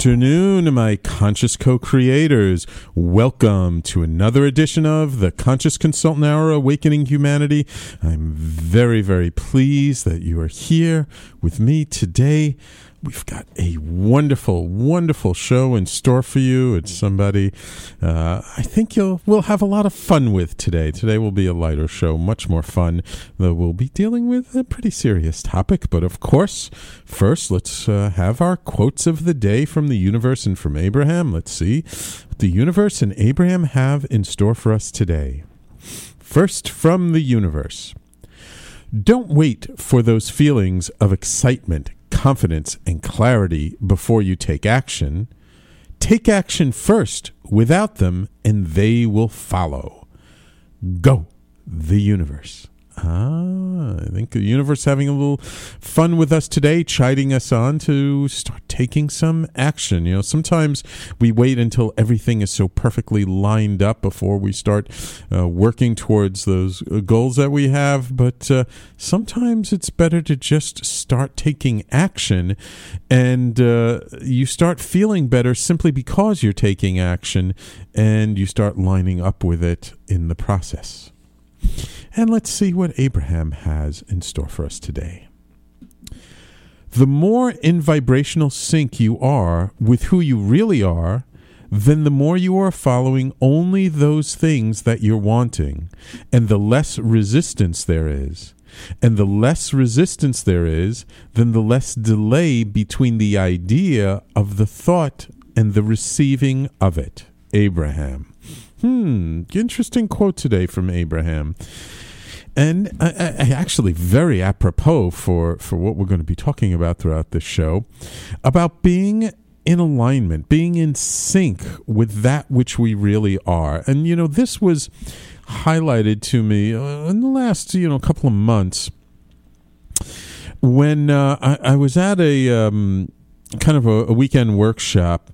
Afternoon, my conscious co creators. Welcome to another edition of the Conscious Consultant Hour Awakening Humanity. I'm very, very pleased that you are here with me today. We've got a wonderful, wonderful show in store for you. It's somebody uh, I think you'll we'll have a lot of fun with today. Today will be a lighter show, much more fun, though we'll be dealing with a pretty serious topic. But of course, first let's uh, have our quotes of the day from the universe and from Abraham. Let's see what the universe and Abraham have in store for us today. First, from the universe. Don't wait for those feelings of excitement, confidence, and clarity before you take action. Take action first without them, and they will follow. Go, the universe. Ah, I think the universe having a little fun with us today, chiding us on to start taking some action. You know, sometimes we wait until everything is so perfectly lined up before we start uh, working towards those uh, goals that we have, but uh, sometimes it's better to just start taking action and uh, you start feeling better simply because you're taking action and you start lining up with it in the process. And let's see what Abraham has in store for us today. The more in vibrational sync you are with who you really are, then the more you are following only those things that you're wanting, and the less resistance there is. And the less resistance there is, then the less delay between the idea of the thought and the receiving of it. Abraham. Hmm, interesting quote today from Abraham. And I, I, actually, very apropos for, for what we're going to be talking about throughout this show about being in alignment, being in sync with that which we really are. And, you know, this was highlighted to me uh, in the last, you know, couple of months when uh, I, I, was at a um, kind of a, a weekend workshop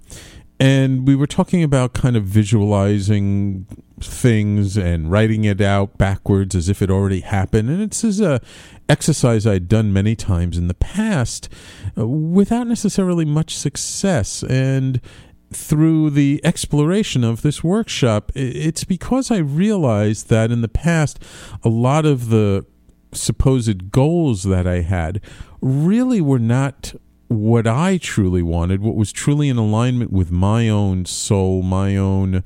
and we were talking about kind of visualizing things and writing it out backwards as if it already happened. And it's is a exercise I'd done many times in the past uh, without necessarily much success. And through the exploration of this workshop it's because I realized that in the past a lot of the supposed goals that I had really were not what I truly wanted, what was truly in alignment with my own soul, my own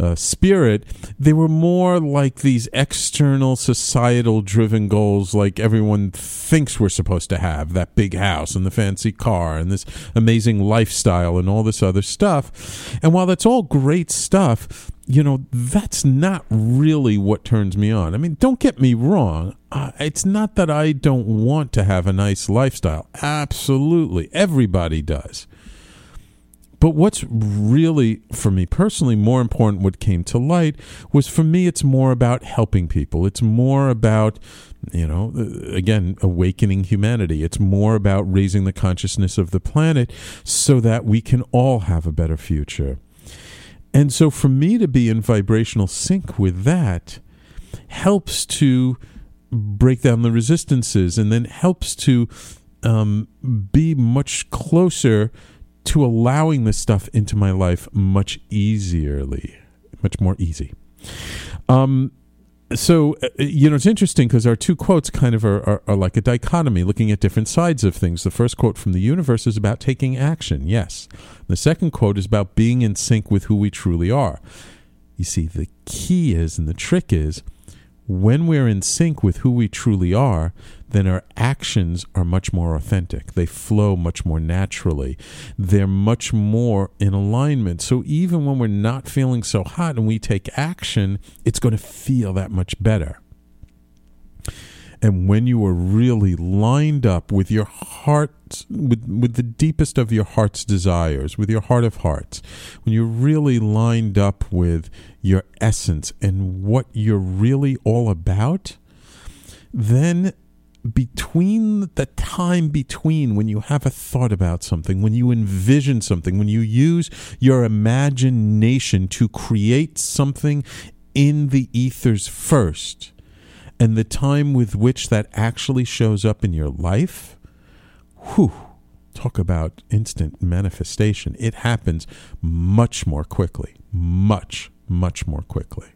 uh, spirit, they were more like these external societal driven goals like everyone thinks we're supposed to have that big house and the fancy car and this amazing lifestyle and all this other stuff. And while that's all great stuff, you know, that's not really what turns me on. I mean, don't get me wrong. Uh, it's not that I don't want to have a nice lifestyle. Absolutely. Everybody does. But what's really, for me personally, more important, what came to light was for me, it's more about helping people. It's more about, you know, uh, again, awakening humanity. It's more about raising the consciousness of the planet so that we can all have a better future. And so for me to be in vibrational sync with that helps to break down the resistances and then helps to um, be much closer to allowing this stuff into my life much easierly, much more easy. Um, so uh, you know it's interesting because our two quotes kind of are, are, are, like a dichotomy looking at different sides of things. The first quote from the universe is about taking action yes. The second quote is about being in sync with who we truly are. You see the key is and the trick is when we're in sync with who we truly are, then our actions are much more authentic. They flow much more naturally. They're much more in alignment. So even when we're not feeling so hot and we take action, it's going to feel that much better. And when you are really lined up with your heart, with, with the deepest of your heart's desires, with your heart of hearts, when you're really lined up with your essence and what you're really all about, then between the time between when you have a thought about something, when you envision something, when you use your imagination to create something in the ethers first, and the time with which that actually shows up in your life, whew, talk about instant manifestation. It happens much more quickly, much, much more quickly.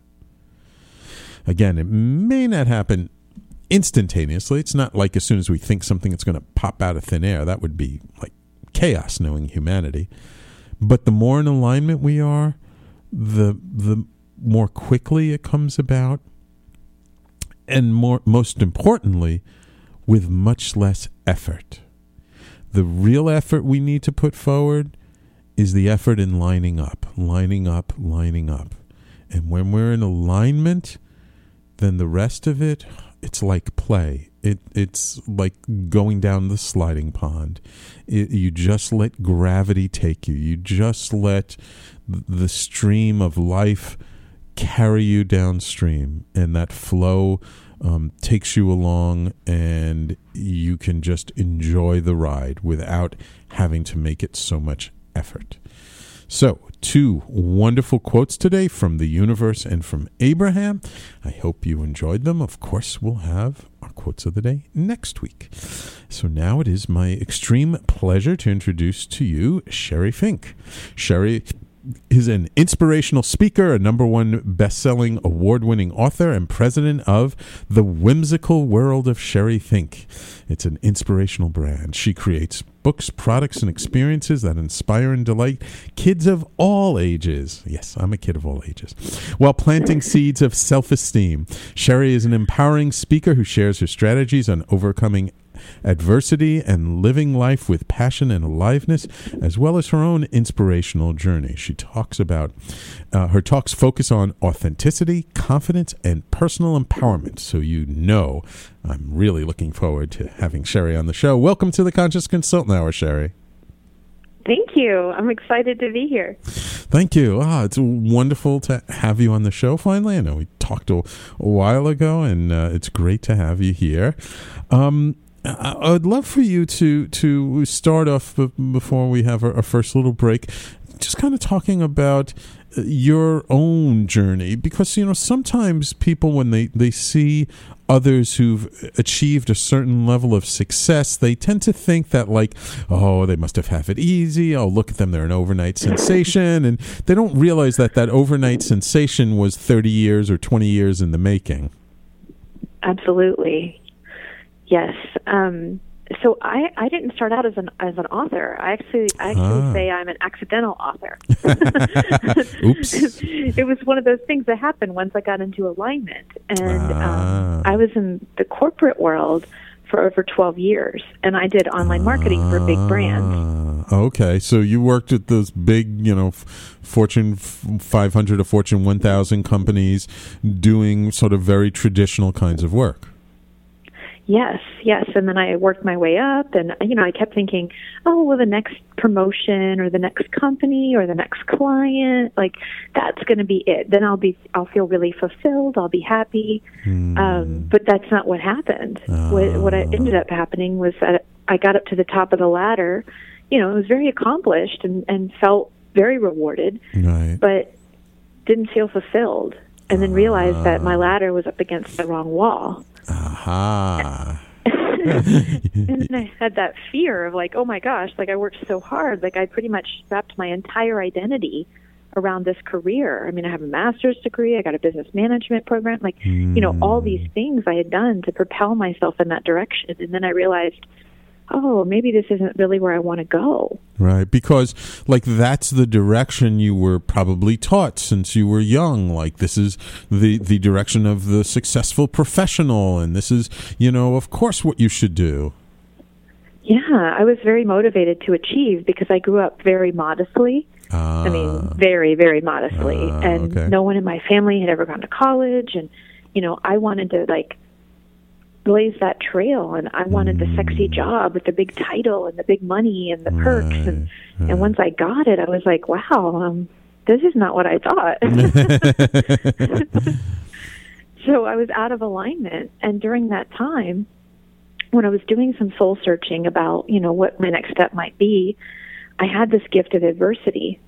Again, it may not happen instantaneously. It's not like as soon as we think something, it's going to pop out of thin air. That would be like chaos knowing humanity. But the more in alignment we are, the the more quickly it comes about and more most importantly with much less effort the real effort we need to put forward is the effort in lining up lining up lining up and when we're in alignment then the rest of it it's like play. It it's like going down the sliding pond. It, you just let gravity take you. You just let the stream of life carry you downstream, and that flow um, takes you along, and you can just enjoy the ride without having to make it so much effort. So, two wonderful quotes today from the universe and from Abraham. I hope you enjoyed them. Of course, we'll have our quotes of the day next week. So, now it is my extreme pleasure to introduce to you Sheri Fink. Sheri is an inspirational speaker, a number one best-selling, award-winning author, and president of the Whimsical World of Sheri Fink. It's an inspirational brand. She creates books, products, and experiences that inspire and delight kids of all ages. Yes, I'm a kid of all ages. While planting seeds of self-esteem, Sheri is an empowering speaker who shares her strategies on overcoming adversity and living life with passion and aliveness, as well as her own inspirational journey. She talks about uh, her talks focus on authenticity, confidence, and personal empowerment. So you know, I'm really looking forward to having Sheri on the show. Welcome to the Conscious Consultant Hour, Sheri. Thank you. I'm excited to be here. Thank you. Ah, it's wonderful to have you on the show finally. I know we talked a, a while ago, and uh, it's great to have you here. Um, I would love for you to to start off before we have our, first little break, just kind of talking about uh, your own journey because you know sometimes people when they they see others who've achieved a certain level of success they tend to think that like oh they must have had it easy. Oh look at them they're an overnight sensation. And they don't realize that that overnight sensation was 30 years or 20 years in the making. Absolutely Yes. Um, so I, I didn't start out as an as an author. I actually I actually ah. say I'm an accidental author. Oops. it was one of those things that happened once I got into alignment, and ah. um, I was in the corporate world for over 12 years, and I did online marketing for big brands. Ah. Okay, so you worked at those big, you know, Fortune 500 or Fortune 1000 companies, doing sort of very traditional kinds of work. Yes, yes. And then I worked my way up, and you know, I kept thinking, oh, well, the next promotion or the next company or the next client, like that's going to be it. Then I'll be, I'll feel really fulfilled. I'll be happy. Mm. Um, but that's not what happened. What, what ended up happening was that I got up to the top of the ladder. You know, it was very accomplished and and felt very rewarded, right. but didn't feel fulfilled. And then realized that my ladder was up against the wrong wall. Aha. and then I had that fear of like, oh my gosh, like I worked so hard, like I pretty much wrapped my entire identity around this career. I mean, I have a master's degree, I got a business management program, like, mm. you know, all these hmm. things I had done to propel myself in that direction. And then I realized oh, maybe this isn't really where I want to go. Right, because like that's the direction you were probably taught since you were young. Like this is the the direction of the successful professional, and this is you know of course what you should do. Yeah, I was very motivated to achieve because I grew up very modestly. I mean, very, very modestly. Ah, and okay. no one in my family had ever gone to college. And, you know, I wanted to, like, blaze that trail. And I wanted the sexy job with the big title and the big money and the perks. And, Right, and once I got it, I was like, wow, um, this is not what I thought. so I was out of alignment. And during that time, when I was doing some soul searching about, you know, what my next step might be, I had this gift of adversity.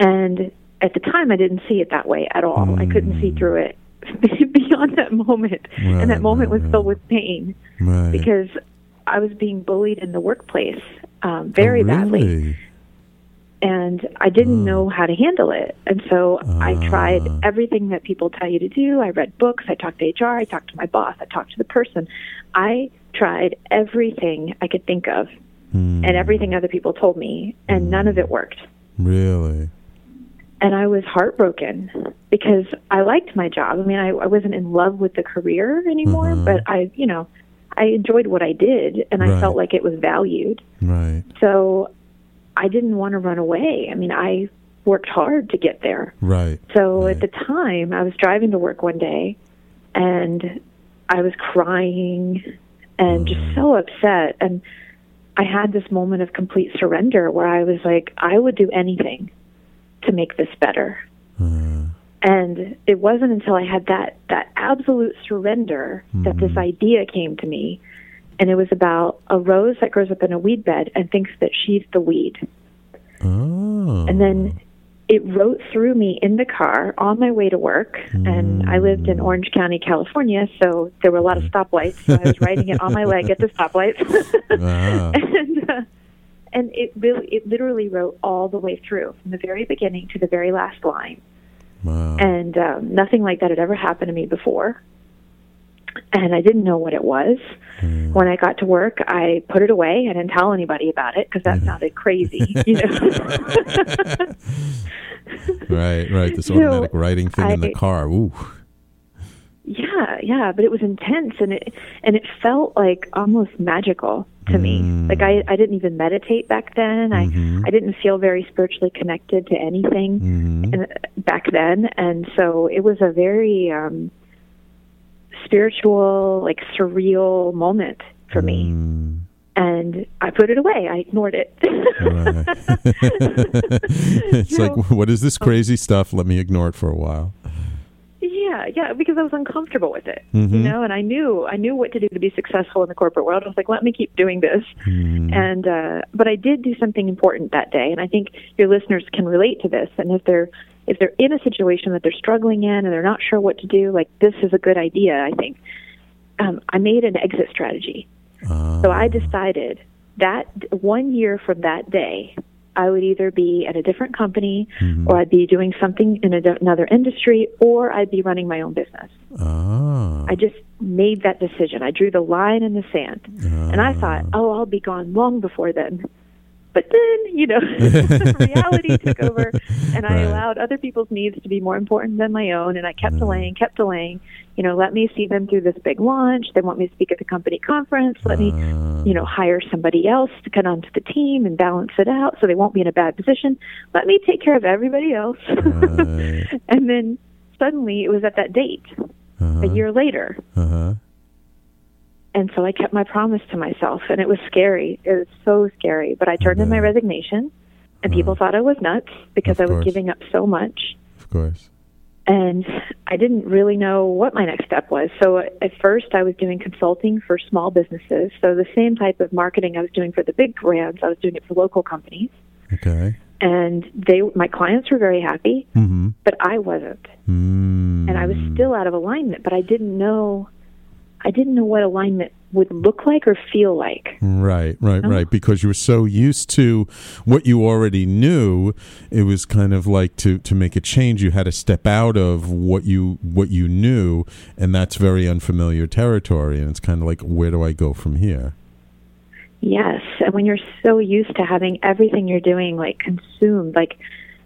And at the time, I didn't see it that way at all. I couldn't see through it beyond that moment. and that moment right, was filled with pain right. because I was being bullied in the workplace um, very Oh, badly and I didn't know how to handle it. And so I tried Ah. everything that people tell you to do. I read books, I talked to HR, I talked to my boss, I talked to the person. I tried everything I could think of Hmm, and everything other people told me, and none of it worked. really. And I was heartbroken because I liked my job. I mean, I, I wasn't in love with the career anymore, Mhm. but I, you know, I enjoyed what I did and I felt like it was valued. Right, So I didn't want to run away. I mean, I worked hard to get there. right. So Right. at the time, I was driving to work one day and I was crying and just so upset. And I had this moment of complete surrender where I was like, I would do anything to make this better. Uh, And it wasn't until I had that, that absolute surrender that this idea came to me. And it was about a rose that grows up in a weed bed and thinks that she's the weed. oh. And then it wrote through me in the car on my way to work. And I lived in Orange County, California, so there were a lot of stoplights. So I was writing it on my leg at the stoplights. Wow. and uh, and it really, it literally wrote all the way through from the very beginning to the very last line. Wow. And um, nothing like that had ever happened to me before. And I didn't know what it was. Hmm. When I got to work, I put it away. I didn't tell anybody about it because that sounded crazy, you know. right, right. This So, automatic writing thing in the car. Ooh. Yeah, yeah, but it was intense and it and it felt like almost magical to me. Like I I didn't even meditate back then. I I didn't feel very spiritually connected to anything Mhm. and, back then and so it was a very um spiritual like surreal moment for me. Mm, And I put it away. I ignored it. it's You like, know, what is this crazy stuff? Let me ignore it for a while. Yeah, yeah, because I was uncomfortable with it, Mhm. you know, and I knew I knew what to do to be successful in the corporate world. I was like, let me keep doing this, Mm, and uh, but I did do something important that day, and I think your listeners can relate to this. And if they're if they're in a situation that they're struggling in and they're not sure what to do, like this is a good idea. I think um, I made an exit strategy. ah, So I decided that one year from that day, I would either be at a different company, or I'd be doing something in a, another industry, or I'd be running my own business. ah, I just made that decision. I drew the line in the sand. And I thought, oh, I'll be gone long before then. But then, you know, reality took over, and I Right. allowed other people's needs to be more important than my own. And I kept delaying, kept delaying. You know, let me see them through this big launch. They want me to speak at the company conference. Let me, Ah. you know, hire somebody else to get onto the team and balance it out so they won't be in a bad position. Let me take care of everybody else. Right. and then suddenly it was at that date, uh-huh, a year later. uh-huh. And so I kept my promise to myself, and it was scary. It was so scary. But I turned in my resignation, and people thought I was nuts because I was course. giving up so much. Of course. And I didn't really know what my next step was. So at first, I was doing consulting for small businesses. So the same type of marketing I was doing for the big brands, I was doing it for local companies. Okay. And they, my clients were very happy, Mm-hmm. but I wasn't. Mm. and I was still out of alignment, but I didn't know I didn't know what alignment would look like or feel like. Right, right, Oh. right. Because you were so used to what you already knew, it was kind of like to to make a change. You had to step out of what you what you knew, and that's very unfamiliar territory. And it's kind of like, where do I go from here? Yes, and when you're so used to having everything you're doing like consumed, like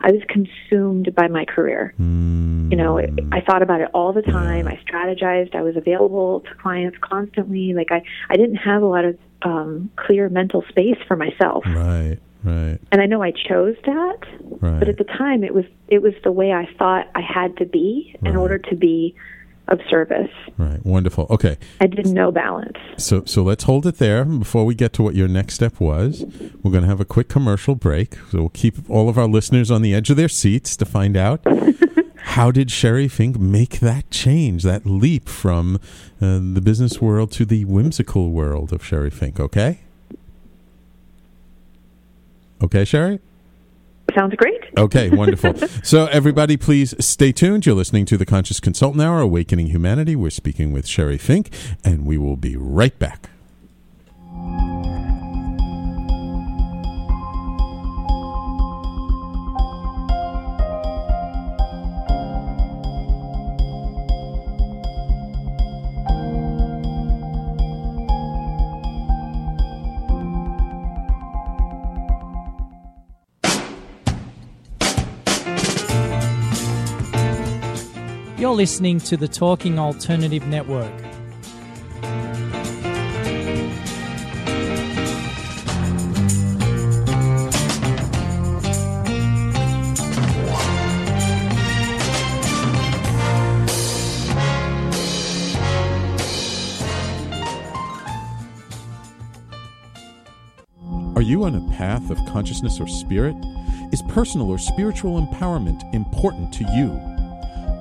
I was consumed by my career. Mm, You know, it, I thought about it all the time. I strategized. I was available to clients constantly. Like I, I didn't have a lot of um, clear mental space for myself. right, right, And I know I chose that, right. but at the time it was it was the way I thought I had to be in Right. order to be of service. right. Wonderful. Okay. I did no balance. So, so let's hold it there before we get to what your next step was. We're going to have a quick commercial break. So we'll keep all of our listeners on the edge of their seats to find out how did Sheri Fink make that change, that leap from uh, the business world to the whimsical world of Sheri Fink. Okay. Okay, Sheri. Sounds great. Okay, wonderful. so, everybody, please stay tuned. You're listening to the Conscious Consultant Hour, Awakening Humanity. We're speaking with Sheri Fink, and we will be right back. You're listening to the Talking Alternative Network. Are you on a path of consciousness or spirit? Is personal or spiritual empowerment important to you?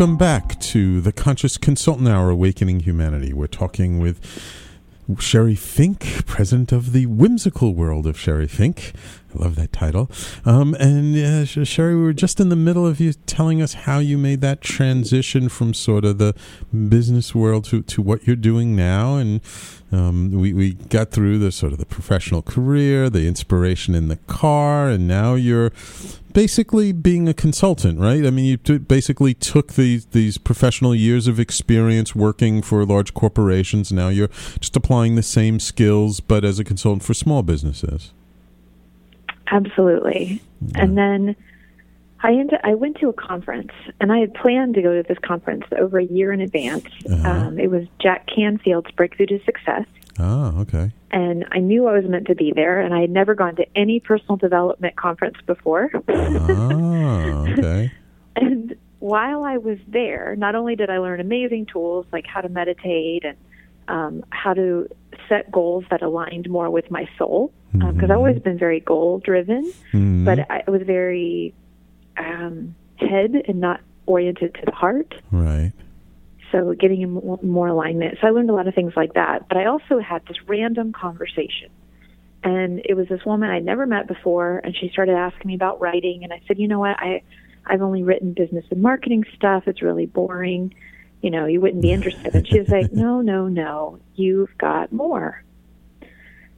Welcome back to the Conscious Consultant Hour Awakening Humanity. We're talking with Sheri Fink, president of the whimsical world of Sheri Fink. I love that title. Um, and uh, Sheri, we were just in the middle of you telling us how you made that transition from sort of the business world to, to what you're doing now. And um, we, we got through the sort of the professional career, the inspiration in the car, and now you're basically being a consultant, right? I mean, you t- basically took these these professional years of experience working for large corporations. Now you're just applying the same skills, but as a consultant for small businesses. Absolutely. And then I ended, I went to a conference, and I had planned to go to this conference over a year in advance. Uh-huh. Um, it was Jack Canfield's Breakthrough to Success, Ah, okay. and I knew I was meant to be there. And I had never gone to any personal development conference before. Ah, okay. and while I was there, not only did I learn amazing tools like how to meditate and um, how to set goals that aligned more with my soul, because I've always been very goal driven, Mhm. but I was very um, head and not oriented to the heart. right. So getting in more, alignment. So I learned a lot of things like that. But I also had this random conversation. And it was this woman I'd never met before, and she started asking me about writing. And I said, you know what? I, I've only written business and marketing stuff. It's really boring. You know, you wouldn't be interested. And she was like, no, no, no. You've got more.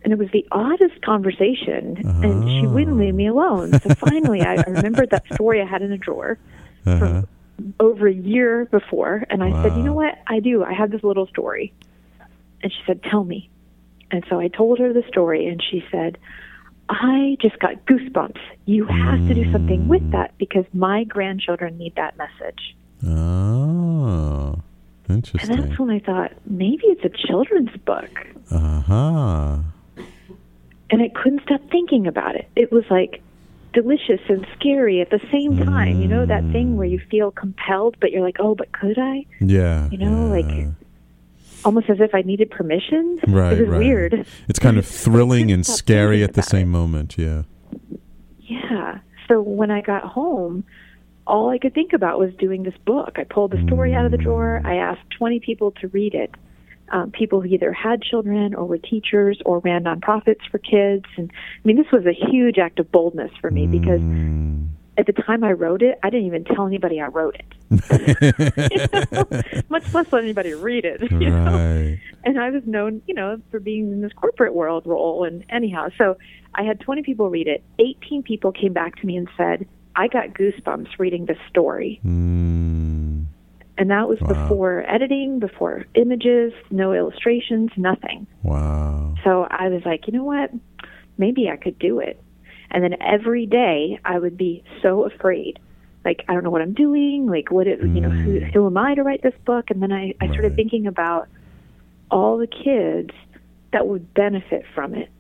And it was the oddest conversation, and she wouldn't leave me alone. So finally, I, remembered that story I had in a drawer Uh-huh. Over a year before and I said, "You know what? I do. I have this little story." And she said, "Tell me." And so I told her the story and she said, "I just got goosebumps. You have to do something with that because my grandchildren need that message." Oh, interesting. And that's when I thought, maybe it's a children's book. Uh huh. and I couldn't stop thinking about it. It was like delicious and scary at the same time. You know that thing where mm. you feel compelled, but you're like, oh, but could I? Yeah. You know, yeah. like almost as if I needed permission. Right, it right. weird. It's kind of thrilling and scary at the same it. moment. Yeah. Yeah. So when I got home, all I could think about was doing this book. I pulled the story out of the drawer. Mm. I asked 20 people to read it. Um, people who either had children or were teachers or ran nonprofits for kids. And I mean, this was a huge act of boldness for me because Mm. at the time I wrote it, I didn't even tell anybody I wrote it. You know? Much less let anybody read it. You know? Right. and I was known, you know, for being in this corporate world role. And anyhow, so I had 20 people read it. 18 people came back to me and said, I got goosebumps reading this story. Mm. And that was Wow. before editing, before images, no illustrations, nothing. Wow. So I was like, you know what? Maybe I could do it. And then every day I would be so afraid. Like, I don't know what I'm doing. Like, what, it, you know, who, mm. who am I to write this book? And then I, I started thinking about all the kids that would benefit from it.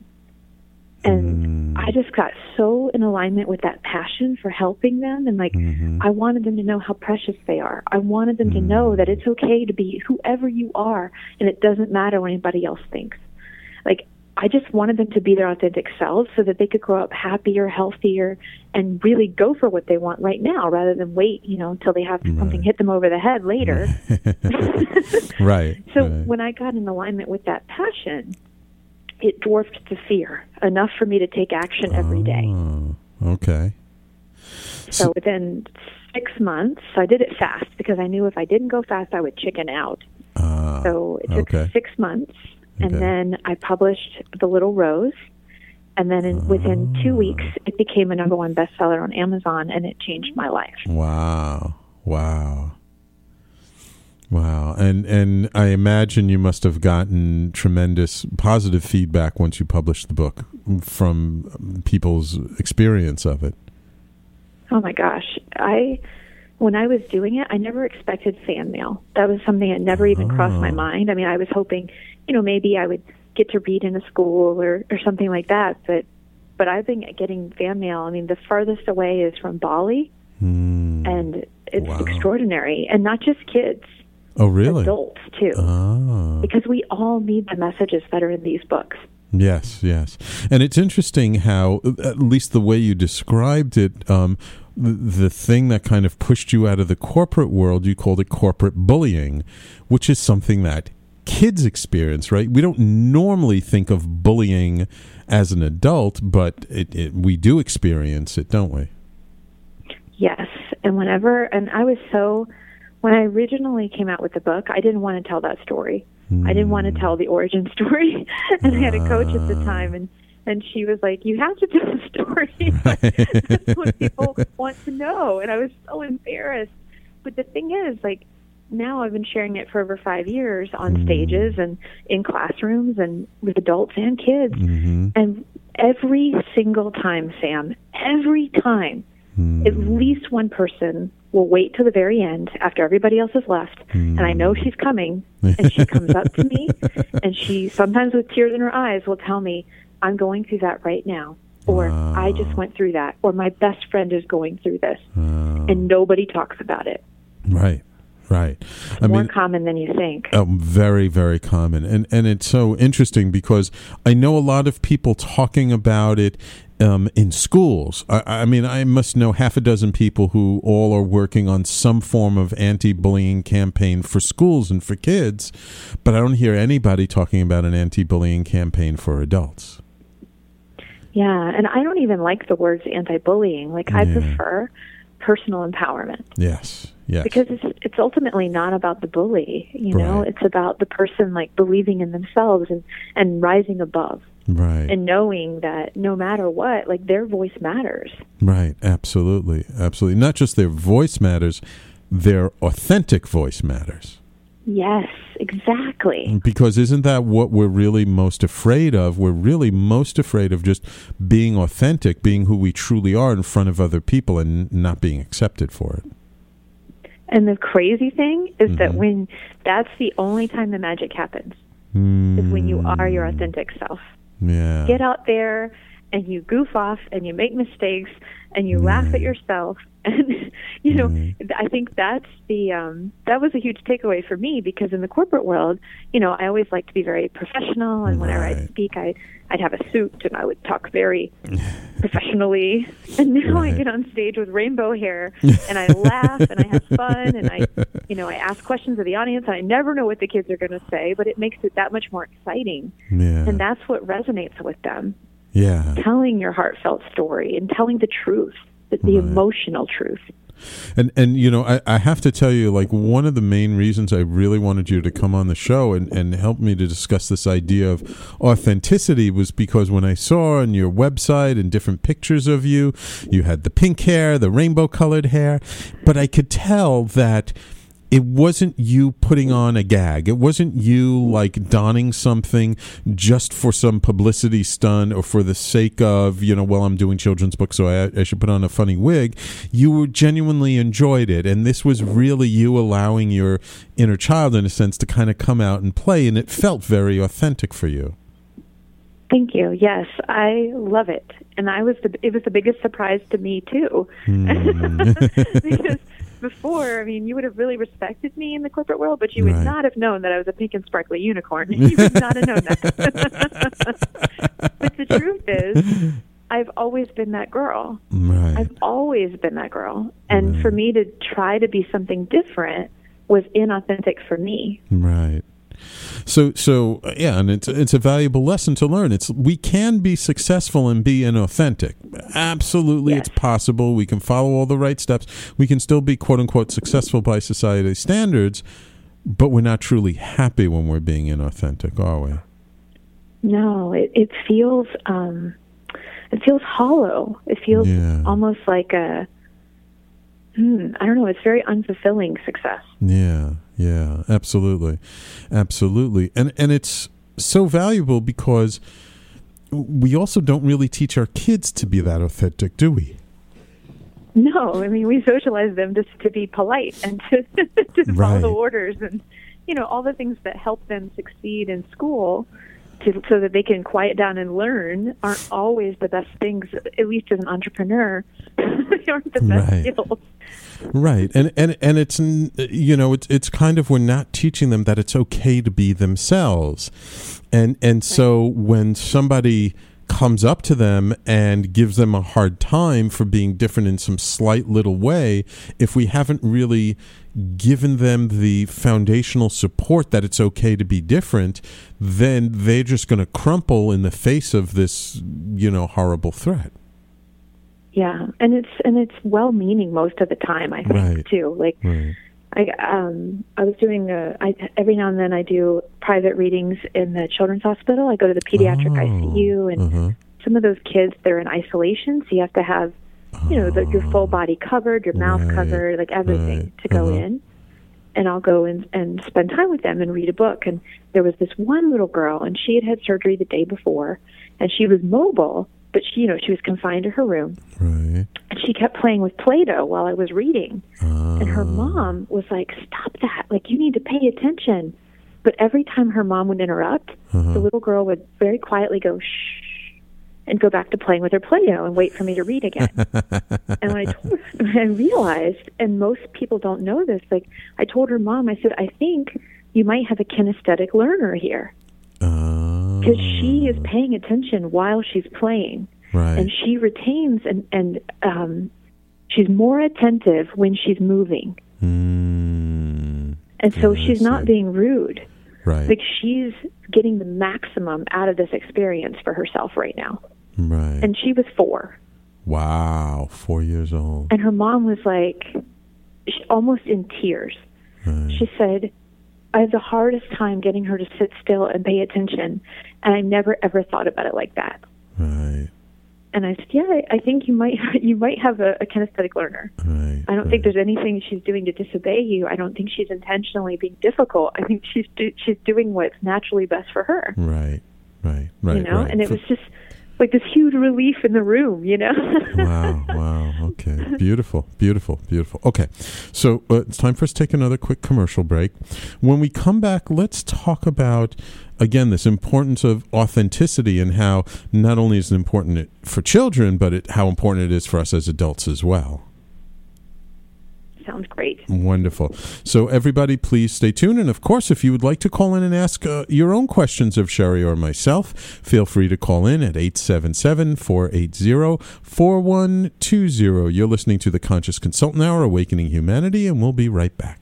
And mm. I just got so in alignment with that passion for helping them. And like, mm-hmm. I wanted them to know how precious they are. I wanted them to mm-hmm. know that it's okay to be whoever you are and it doesn't matter what anybody else thinks. Like, I just wanted them to be their authentic selves so that they could grow up happier, healthier, and really go for what they want right now rather than wait, you know, until they have something hit them over the head later. Right. So right. when I got in alignment with that passion, it dwarfed the fear enough for me to take action every day. Oh, okay. So within six months, I did it fast because I knew if I didn't go fast, I would chicken out. Uh, So it took okay. six months, and Okay. then I published The Little Rose. And then in, within Ah. two weeks, it became a number one bestseller on Amazon, and it changed my life. Wow. Wow. Wow. And and I imagine you must have gotten tremendous positive feedback once you published the book from people's experience of it. Oh my gosh. I when I was doing it, I never expected fan mail. That was something that never even crossed my Oh. mind. I mean, I was hoping, you know, maybe I would get to read in a school or or something like that, but but I've been getting fan mail. I mean, the farthest away is from Bali, Hmm. and it's Wow. extraordinary. And not just kids, Oh, really? adults too. Ah. Because we all need the messages that are in these books. Yes, yes. And it's interesting how, at least the way you described it, um, the, the thing that kind of pushed you out of the corporate world, you called it corporate bullying, which is something that kids experience, right? We don't normally think of bullying as an adult, but it, it, we do experience it, don't we? Yes, and whenever and I was so when I originally came out with the book, I didn't want to tell that story. I didn't want to hmm. tell the origin story, and I had a coach at the ah. time, and and she was like, "You have to tell the story. That's what people want to know." And I was so embarrassed. But the thing is, like now I've been sharing it for over five years on hmm. stages and in classrooms and with adults and kids, Mm-hmm. and every single time, Sam, every time Hmm. at least one person will wait till the very end after everybody else has left and i know hmm. she's coming and she comes up to me and she sometimes with tears in her eyes will tell me i'm going through that right now or i ah. just went through that or my best friend is going through this ah. and nobody talks about it. Right, right. I more mean, common than you think. Um, very, very common, and and it's so interesting because I know a lot of people talking about it um, in schools. I, I mean, I must know half a dozen people who all are working on some form of anti-bullying campaign for schools and for kids, but I don't hear anybody talking about an anti-bullying campaign for adults. yeah and i don't even like the words anti-bullying like i Yeah. prefer personal empowerment Yes, yes, because it's it's ultimately not about the bully you know it's about the person like believing in themselves and and rising above right. and knowing that no matter what like their voice matters Right, absolutely, absolutely. Not just their voice matters, their authentic voice matters. yes exactly Because isn't that what we're really most afraid of? We're really most afraid of just being authentic, being who we truly are in front of other people and not being accepted for it. and the crazy thing is Mm-hmm. that when that's the only time the magic happens is when you are your authentic self Yeah. Get out there and you goof off and you make mistakes and you laugh at yourself. And you know i think that's the um that was a huge takeaway for me because in the corporate world you know i always like to be very professional. And whenever i'd speak i i'd have a suit and i would talk very professionally. And now Right. i get on stage with rainbow hair and i laugh and i have fun and i you know i ask questions of the audience and i never know what the kids are going to say but it makes it that much more exciting. Yeah. and that's what resonates with them yeah. telling your heartfelt story and telling the truth, the, the emotional truth. And and you know, I, I have to tell you, like one of the main reasons I really wanted you to come on the show and, and help me to discuss this idea of authenticity was because when I saw on your website and different pictures of you, you had the pink hair, the rainbow colored hair, but I could tell that it wasn't you putting on a gag. It wasn't you like donning something just for some publicity stunt or for the sake of, you know, well, I'm doing children's books, so I, I should put on a funny wig. You genuinely enjoyed it. And this was really you allowing your inner child, in a sense, to kind of come out and play. And it felt very authentic for you. Thank you. Yes, I love it, and I was the it was the biggest surprise to me too, hmm. because before, I mean, you would have really respected me in the corporate world, but you would Right. not have known that I was a pink and sparkly unicorn. you would not have known that. but the truth is, I've always been that girl. Right. I've always been that girl. And for me to try to be something different was inauthentic for me. Right. So so uh, yeah, and it's it's a valuable lesson to learn. It's we can be successful and be inauthentic. Absolutely, Yes. it's possible. We can follow all the right steps. We can still be quote unquote successful by society's standards, but we're not truly happy when we're being inauthentic, are we? No, it, it feels um it feels hollow. It feels Yeah. almost like a hmm, I don't know, it's very unfulfilling success. Yeah, yeah, absolutely, absolutely, and and it's so valuable because we also don't really teach our kids to be that authentic, do we? No, I mean we socialize them just to be polite and to, to follow the Right. orders and you know all the things that help them succeed in school, to, so that they can quiet down and learn, aren't always the best things. At least as an entrepreneur, they aren't the best Right. skills. Right, and and and it's you know it's it's kind of we're not teaching them that it's okay to be themselves, and and so when somebody comes up to them and gives them a hard time for being different in some slight little way, if we haven't really given them the foundational support that it's okay to be different, then they're just going to crumple in the face of this you know horrible threat. Yeah, and it's and it's well meaning most of the time. I think Right. too. Like Right. I um I was doing a I every now and then I do private readings in the children's hospital. I go to the pediatric Oh, ICU and uh-huh. some of those kids they're in isolation, so you have to have you know the, your full body covered, your mouth Right, covered, like everything right, to go uh-huh. in. And I'll go and and spend time with them and read a book. And there was this one little girl, and she had had surgery the day before, and she was mobile, but she you know she was confined to her room Right. and she kept playing with Play-Doh while I was reading. And her Ah. mom was like, "Stop that! Like you need to pay attention." But every time her mom would interrupt, Uh-huh. the little girl would very quietly go shh and go back to playing with her Play-Doh and wait for me to read again. and when I told her, I realized, and most people don't know this, like I told her mom, I said, "I think you might have a kinesthetic learner here Ah. Because she is paying attention while she's playing." right. and she retains and and um, she's more attentive when she's moving, Mm, and so Yeah, she's not being rude. right. Like she's getting the maximum out of this experience for herself right now. right. And she was four, wow. Four years old. and her mom was like, almost in tears. Right. She said, "I have the hardest time getting her to sit still and pay attention, and I never ever thought about it like that." right. And I said, "Yeah, I, I think you might you might have a, a kinesthetic learner." Right. I don't think there's anything she's doing to disobey you. I don't think she's intentionally being difficult. I think she's do, she's doing what's naturally best for her. Right. Right. Right. you know, right. and it For- was just like this huge relief in the room, you know. wow, wow. Okay. Beautiful, beautiful, beautiful. Okay. So uh, it's time for us to take another quick commercial break. When we come back, let's talk about, again, this importance of authenticity and how not only is it important for children, but it, how important it is for us as adults as well. Sounds great. Wonderful. So, everybody, please stay tuned. And of course, if you would like to call in and ask uh, your own questions of Sheri or myself, feel free to call in at 877 480 4120. You're listening to the Conscious Consultant Hour, Awakening Humanity, and we'll be right back.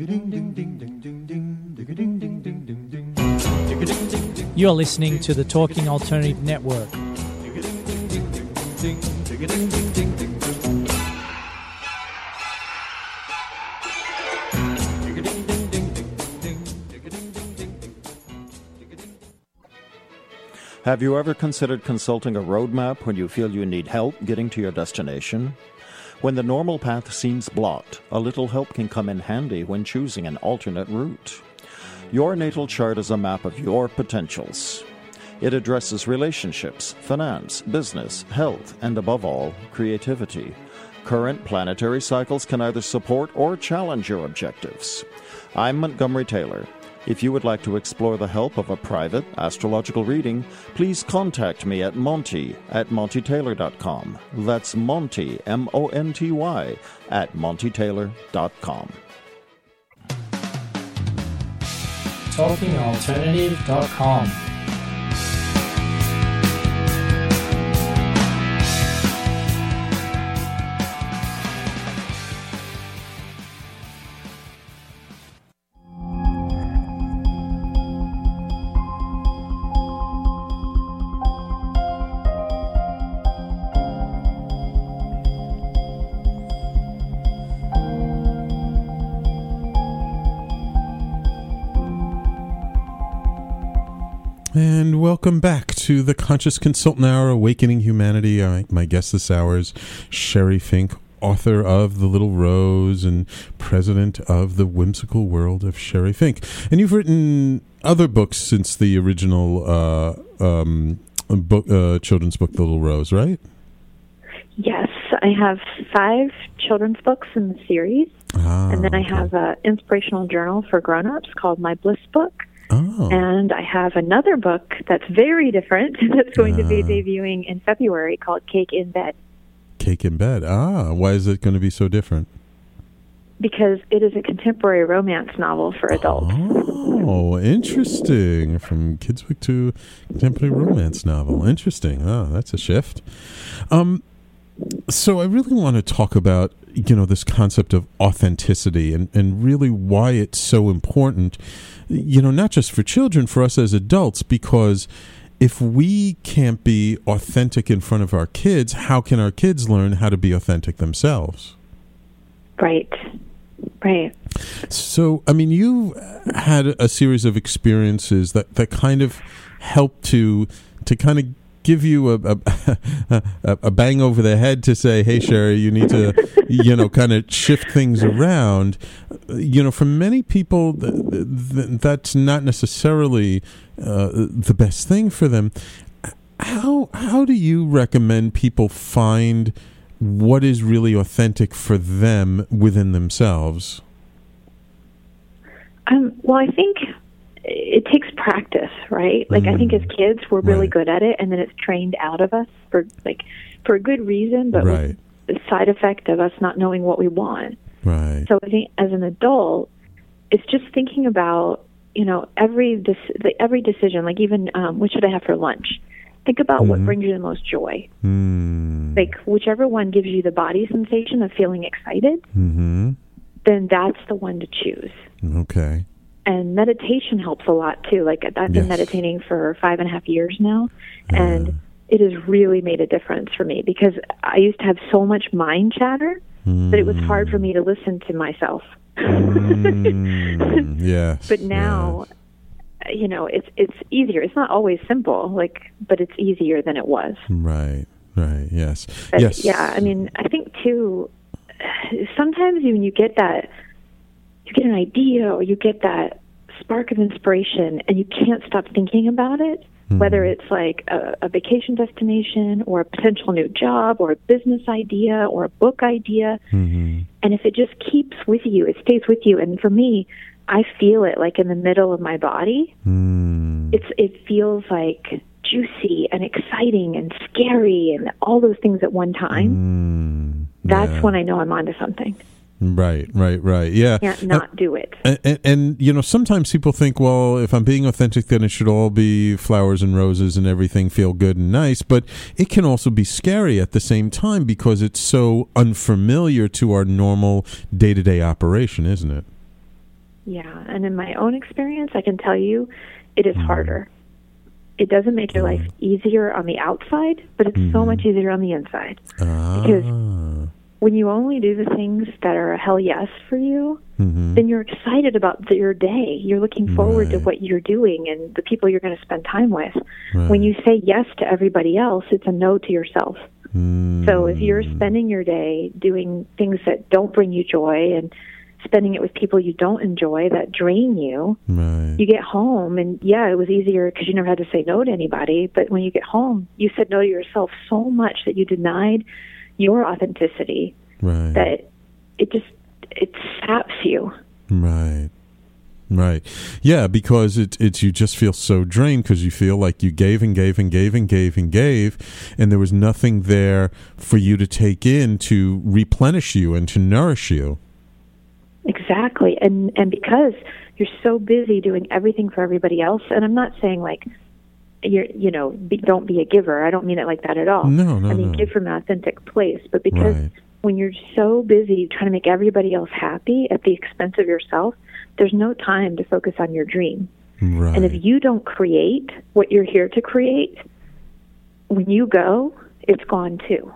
You're listening to the Talking Alternative Network. Have you ever considered consulting a roadmap when you feel you need help getting to your destination? When the normal path seems blocked, a little help can come in handy when choosing an alternate route. Your natal chart is a map of your potentials. It addresses relationships, finance, business, health, and above all, creativity. Current planetary cycles can either support or challenge your objectives. I'm Montgomery Taylor. If you would like to explore the help of a private astrological reading, please contact me at Monty at MontyTaylor.com. That's Monty, M O N T Y, at MontyTaylor.com. TalkingAlternative.com. welcome back to the Conscious Consultant Hour, Awakening Humanity. Uh, my guest this hour is Sheri Fink, author of The Little Rose and president of the whimsical world of Sheri Fink. And you've written other books since the original uh, um, book, uh, children's book, The Little Rose, right? Yes, I have five children's books in the series, Ah, and then I okay. have an inspirational journal for grown-ups called My Bliss Book. Oh, And I have another book that's very different that's going to be Ah. debuting in February called Cake in Bed Cake in Bed. Ah, why is it going to be so different? because it is a contemporary romance novel for adults. Oh, interesting. From kids' book to contemporary romance novel. Interesting. Oh, that's a shift. Um, so I really want to talk about you know this concept of authenticity and and really why it's so important. You know, not just for children, for us as adults, because if we can't be authentic in front of our kids, how can our kids learn how to be authentic themselves? Right. Right. So, I mean, you had a series of experiences that, that kind of helped to to kind of give you a, a a a bang over the head to say, "Hey, Sheri, you need to, you know, kind of shift things around." You know, for many people, th- th- that's not necessarily uh, the best thing for them. How how do you recommend people find what is really authentic for them within themselves? Um, well, I think it takes practice, right? Like I think as kids, we're really Right. good at it, and then it's trained out of us for like for a good reason, but right, the side effect of us not knowing what we want. right, So I think as an adult, it's just thinking about you know every the, every decision, like even um, what should I have for lunch. Think about what Mhm. brings you the most joy. Hmm. Like whichever one gives you the body sensation of feeling excited, Mm-hmm. then that's the one to choose. Okay. And meditation helps a lot too. Like I've been Yes. meditating for five and a half years now, Yeah. and it has really made a difference for me because I used to have so much mind chatter that it was hard for me to listen to myself. Mm. Mm, yes. but now, you know, it's it's easier. It's not always simple, like, but it's easier than it was. Right. Right. Yes. But yes. yeah, I mean, I think too. Sometimes when you get that, you get an idea or you get that spark of inspiration, and you can't stop thinking about it. Whether it's like a, a vacation destination or a potential new job or a business idea or a book idea, Mm-hmm. and if it just keeps with you, it stays with you. And for me, I feel it like in the middle of my body. Mm. It's it feels like juicy and exciting and scary and all those things at one time. Mm. That's Yeah. when I know I'm onto something. Right. Right. Right. Yeah. Can't not do it. And, and, and you know sometimes people think well if i'm being authentic then it should all be flowers and roses and everything feel good and nice but it can also be scary at the same time because it's so unfamiliar to our normal day-to-day operation isn't it Yeah, and in my own experience, I can tell you, it is mm-hmm. harder. It doesn't make your life mm-hmm. easier on the outside, but it's so mm-hmm. much easier on the inside. Ah. Because ah, when you only do the things that are a hell yes for you, mhm. then you're excited about the, your day. You're looking forward to what you're doing and the people you're going to spend time with. Right. When you say yes to everybody else, it's a no to yourself. Mm. So if you're spending your day doing things that don't bring you joy and spending it with people you don't enjoy that drain you, right you get home and yeah, it was easier because you never had to say no to anybody. But when you get home, you said no to yourself so much that you denied your authenticity right that it just it saps you. Right. Right. Yeah, because it's it's you just feel so drained because you feel like you gave and gave and gave and gave and gave and there was nothing there for you to take in to replenish you and to nourish you. Exactly. And and because you're so busy doing everything for everybody else, and I'm not saying like you're you know be, don't be a giver. I don't mean it like that at all. No, no, I mean no. give from an authentic place, but because Right. when you're so busy trying to make everybody else happy at the expense of yourself, there's no time to focus on your dream. Right. And if you don't create what you're here to create, when you go, it's gone too.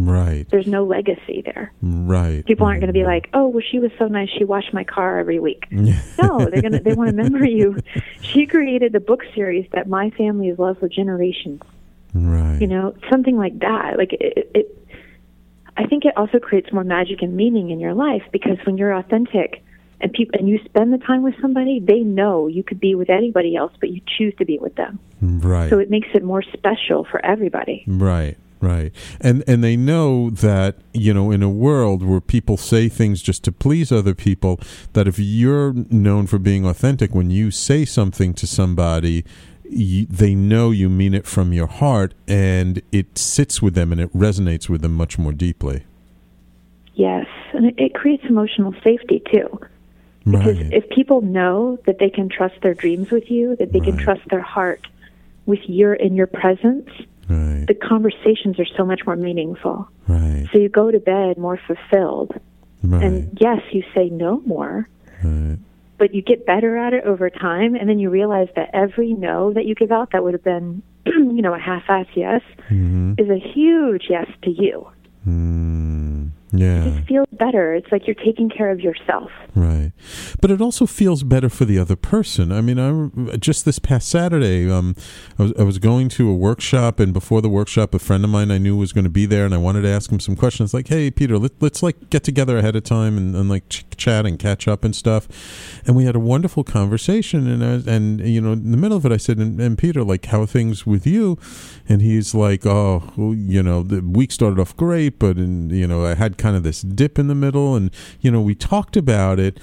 Right. There's no legacy there. Right. People aren't going to be like, "Oh, well, she was so nice. She washed my car every week." no, they're gonna. They want to remember you. She created a book series that my family has loved for generations. Right. You know, something like that. Like it, it. I think it also creates more magic and meaning in your life because when you're authentic and people and you spend the time with somebody, they know you could be with anybody else, but you choose to be with them. right. So it makes it more special for everybody. Right, right. And and they know that, you know, in a world where people say things just to please other people, that if you're known for being authentic when you say something to somebody, you, they know you mean it from your heart and it sits with them and it resonates with them much more deeply. Yes, and it, it creates emotional safety too. Because Right. if people know that they can trust their dreams with you, that they can trust their heart with your in your presence, right. the conversations are so much more meaningful. Right. So you go to bed more fulfilled. Right. And yes, you say no more, right. but you get better at it over time and then you realize that every no that you give out that would have been, you know, a half-ass yes Mhm. is a huge yes to you. Mm, It just feels better. It's like you're taking care of yourself. Right, but it also feels better for the other person. I mean, I just this past Saturday, um, I was I was going to a workshop, and before the workshop, a friend of mine I knew was going to be there, and I wanted to ask him some questions, like, "Hey, Peter, let, let's like get together ahead of time and, and like ch- chat and catch up and stuff." And we had a wonderful conversation, and I, and you know, in the middle of it, I said, and, "And Peter, like, how are things with you?" And he's like, "Oh, well, you know, the week started off great, but and you know, I had kind of this dip in the middle, and you know, we talked about it."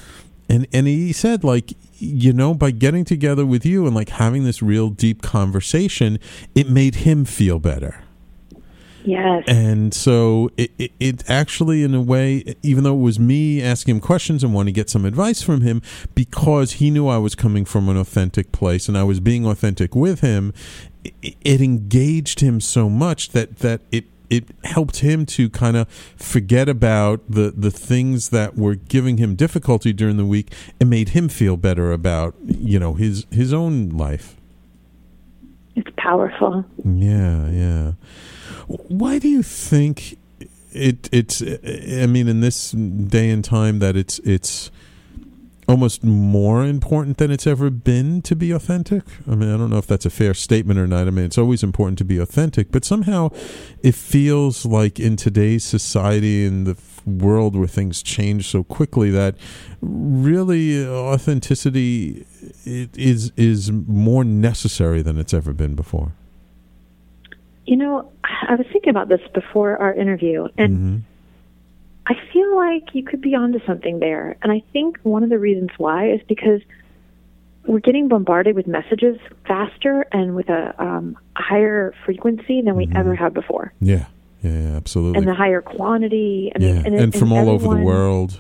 And and he said like you know by getting together with you and like having this real deep conversation it made him feel better Yes. and so it, it, it actually in a way even though it was me asking him questions and wanting to get some advice from him because he knew i was coming from an authentic place and i was being authentic with him it, it engaged him so much that that it it helped him to kind of forget about the the things that were giving him difficulty during the week and made him feel better about you know his his own life It's powerful. yeah, yeah. Why do you think it? It's. I mean, in this day and time, that it's it's almost more important than it's ever been to be authentic. I mean, I don't know if that's a fair statement or not. I mean, it's always important to be authentic, but somehow it feels like in today's society and the world where things change so quickly that really authenticity is is more necessary than it's ever been before. You know, I was thinking about this before our interview, and hmm I feel like you could be onto something there. And I think one of the reasons why is because we're getting bombarded with messages faster and with a um, higher frequency than we ever have before, Yeah, yeah, yeah, absolutely. and the higher quantity. I yeah, mean, and, and, from all over the world.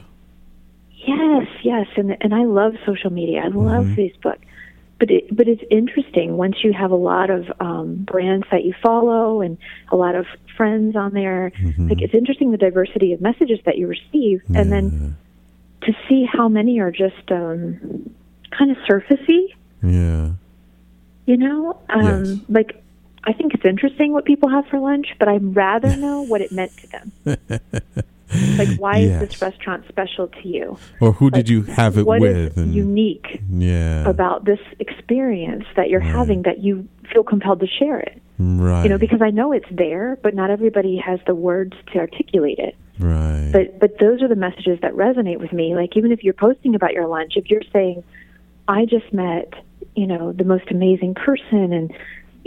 Yes, yes, and and I love social media. I love Mm-hmm. Facebook, but it, but it's interesting once you have a lot of um, brands that you follow and a lot of friends on there. Mm-hmm. Like it's interesting the diversity of messages that you receive, and then to see how many are just um, kind of surfacey. Yeah. You know, um, Yes. like I think it's interesting what people have for lunch, but I'd rather know what it meant to them. like, why Yes. is this restaurant special to you? Or who did you have it What is with? and unique yeah, about this experience that you're having that you feel compelled to share it? right. You know, because I know it's there, but not everybody has the words to articulate it. right. But but those are the messages that resonate with me. Like even if you're posting about your lunch, if you're saying, "I just met, you know, the most amazing person," and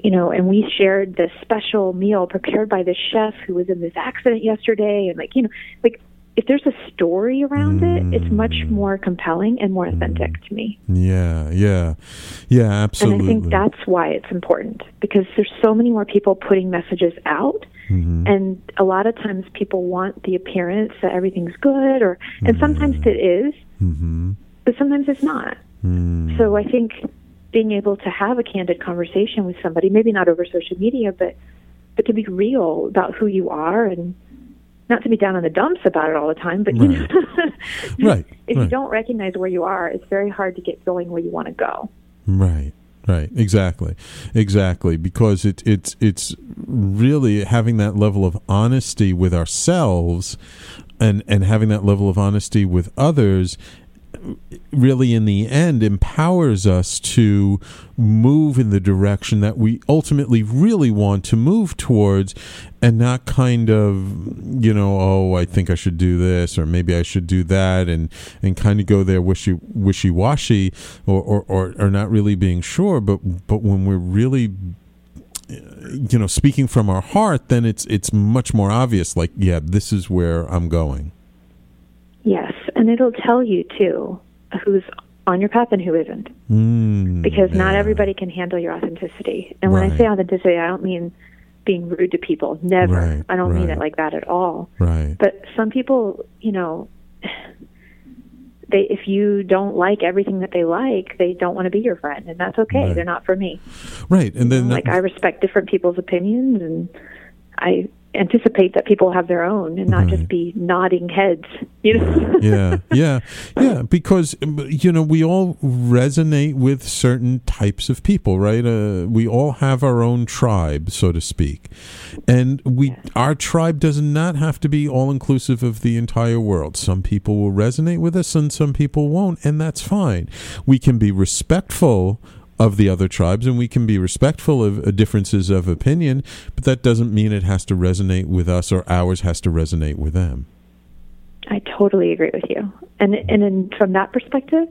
you know, and we shared this special meal prepared by this chef who was in this accident yesterday, and like you know, like if there's a story around it, it's much Mm. more compelling and more authentic to me. yeah, yeah, yeah, absolutely. And I think that's why it's important because there's so many more people putting messages out. Mm-hmm. And a lot of times people want the appearance that everything's good, or and Mm-hmm. sometimes it is, but sometimes it's not. Mm. So I think being able to have a candid conversation with somebody, maybe not over social media, but but to be real about who you are and not to be down in the dumps about it all the time, but you know, Right, if you don't recognize where you are, it's very hard to get going where you want to go. Right. Right. Exactly. Exactly. Because it, it's it's really having that level of honesty with ourselves, and and having that level of honesty with others. Really, in the end, empowers us to move in the direction that we ultimately really want to move towards, and not kind of, you know, oh, I think I should do this, or maybe I should do that, and and kind of go there wishy wishy washy, or, or or or not really being sure. But but when we're really you know speaking from our heart then it's it's much more obvious like yeah this is where i'm going Yes, and it'll tell you too who's on your path and who isn't. mm, because not everybody can handle your authenticity. And when I say authenticity, I don't mean being rude to people. Never. Right, I don't mean it like that at all. right But some people, you know, they if you don't like everything that they like, they don't want to be your friend, and that's okay. Right. They're not for me. right and then Like I respect different people's opinions, and I anticipate that people have their own, and not Right. just be nodding heads. You know. yeah, yeah, yeah. Because um, you know we all resonate with certain types of people, right? Uh, we all have our own tribe, so to speak, and we our tribe does not have to be all inclusive of the entire world. Some people will resonate with us, and some people won't, and that's fine. We can be respectful of the other tribes and we can be respectful of uh, differences of opinion but that doesn't mean it has to resonate with us or ours has to resonate with them I totally agree with you. And and in, from that perspective,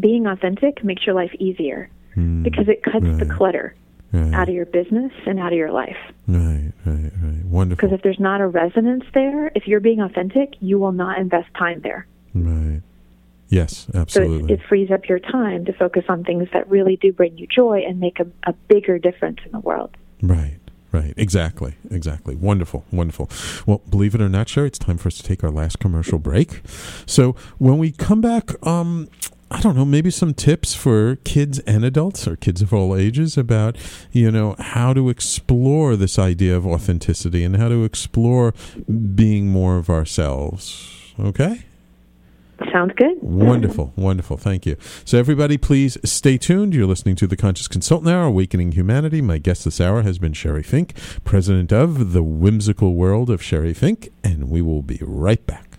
being authentic makes your life easier because it cuts the Hmm. clutter right out of your business and out of your life. Right, right, right. Wonderful. Because if there's not a resonance there, if you're being authentic, you will not invest time there. right. Yes, So absolutely. it, it frees up your time to focus on things that really do bring you joy and make a, a bigger difference in the world. right, right. Exactly, exactly. Wonderful, wonderful. Well, believe it or not, Sheri, it's time for us to take our last commercial break. So when we come back, um, I don't know, maybe some tips for kids and adults or kids of all ages about, you know, how to explore this idea of authenticity and how to explore being more of ourselves. Okay? Sounds good? Wonderful, wonderful. Thank you. So, everybody, please stay tuned. You're listening to the Conscious Consultant Hour, Awakening Humanity. My guest this hour has been Sheri Fink, president of the whimsical world of Sheri Fink, and we will be right back.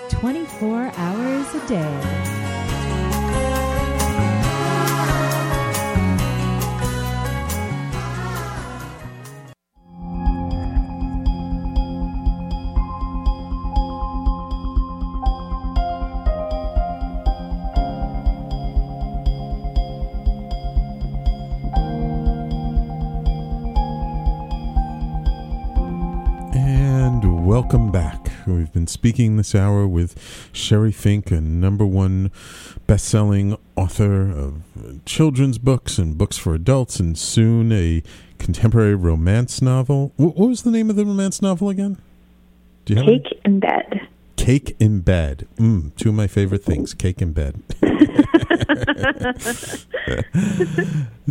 24 hours a day. And welcome back. We've been speaking this hour with Sheri Fink, a number one best-selling author of children's books and books for adults, and soon a contemporary romance novel. What was the name of the romance novel again? Do you? Cake in bed. Cake in bed. Mm, two of my favorite things: cake in bed.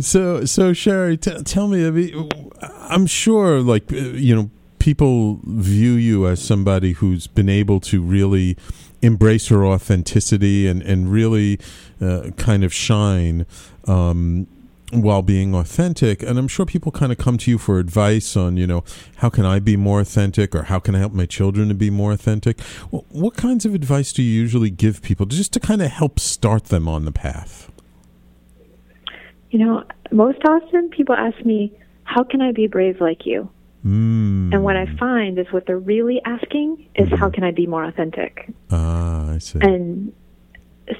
so, so Sheri, t- tell me. I mean, I'm sure, like uh, you know, people view you as somebody who's been able to really embrace her authenticity and and really uh, kind of shine. Um, while being authentic and i'm sure people kind of come to you for advice on you know how can i be more authentic or how can i help my children to be more authentic Wh- what kinds of advice do you usually give people just to kind of help start them on the path You know, most often people ask me, "How can I be brave like you?" Mm. And what I find is what they're really asking is, "How can I be more authentic?" ah i see And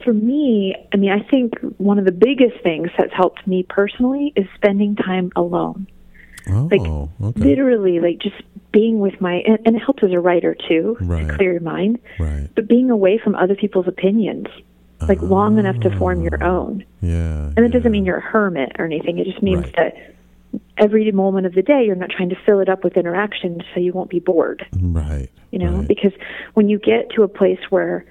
for me, I mean, I think one of the biggest things that's helped me personally is spending time alone. oh like, okay Literally, like just being with my, and, and it helps as a writer too, Right. to clear your mind, right but being away from other people's opinions, like long enough to form your own. yeah And it doesn't mean you're a hermit or anything. It just means Right. that every moment of the day you're not trying to fill it up with interactions so you won't be bored. right You know, right. because when you get to a place where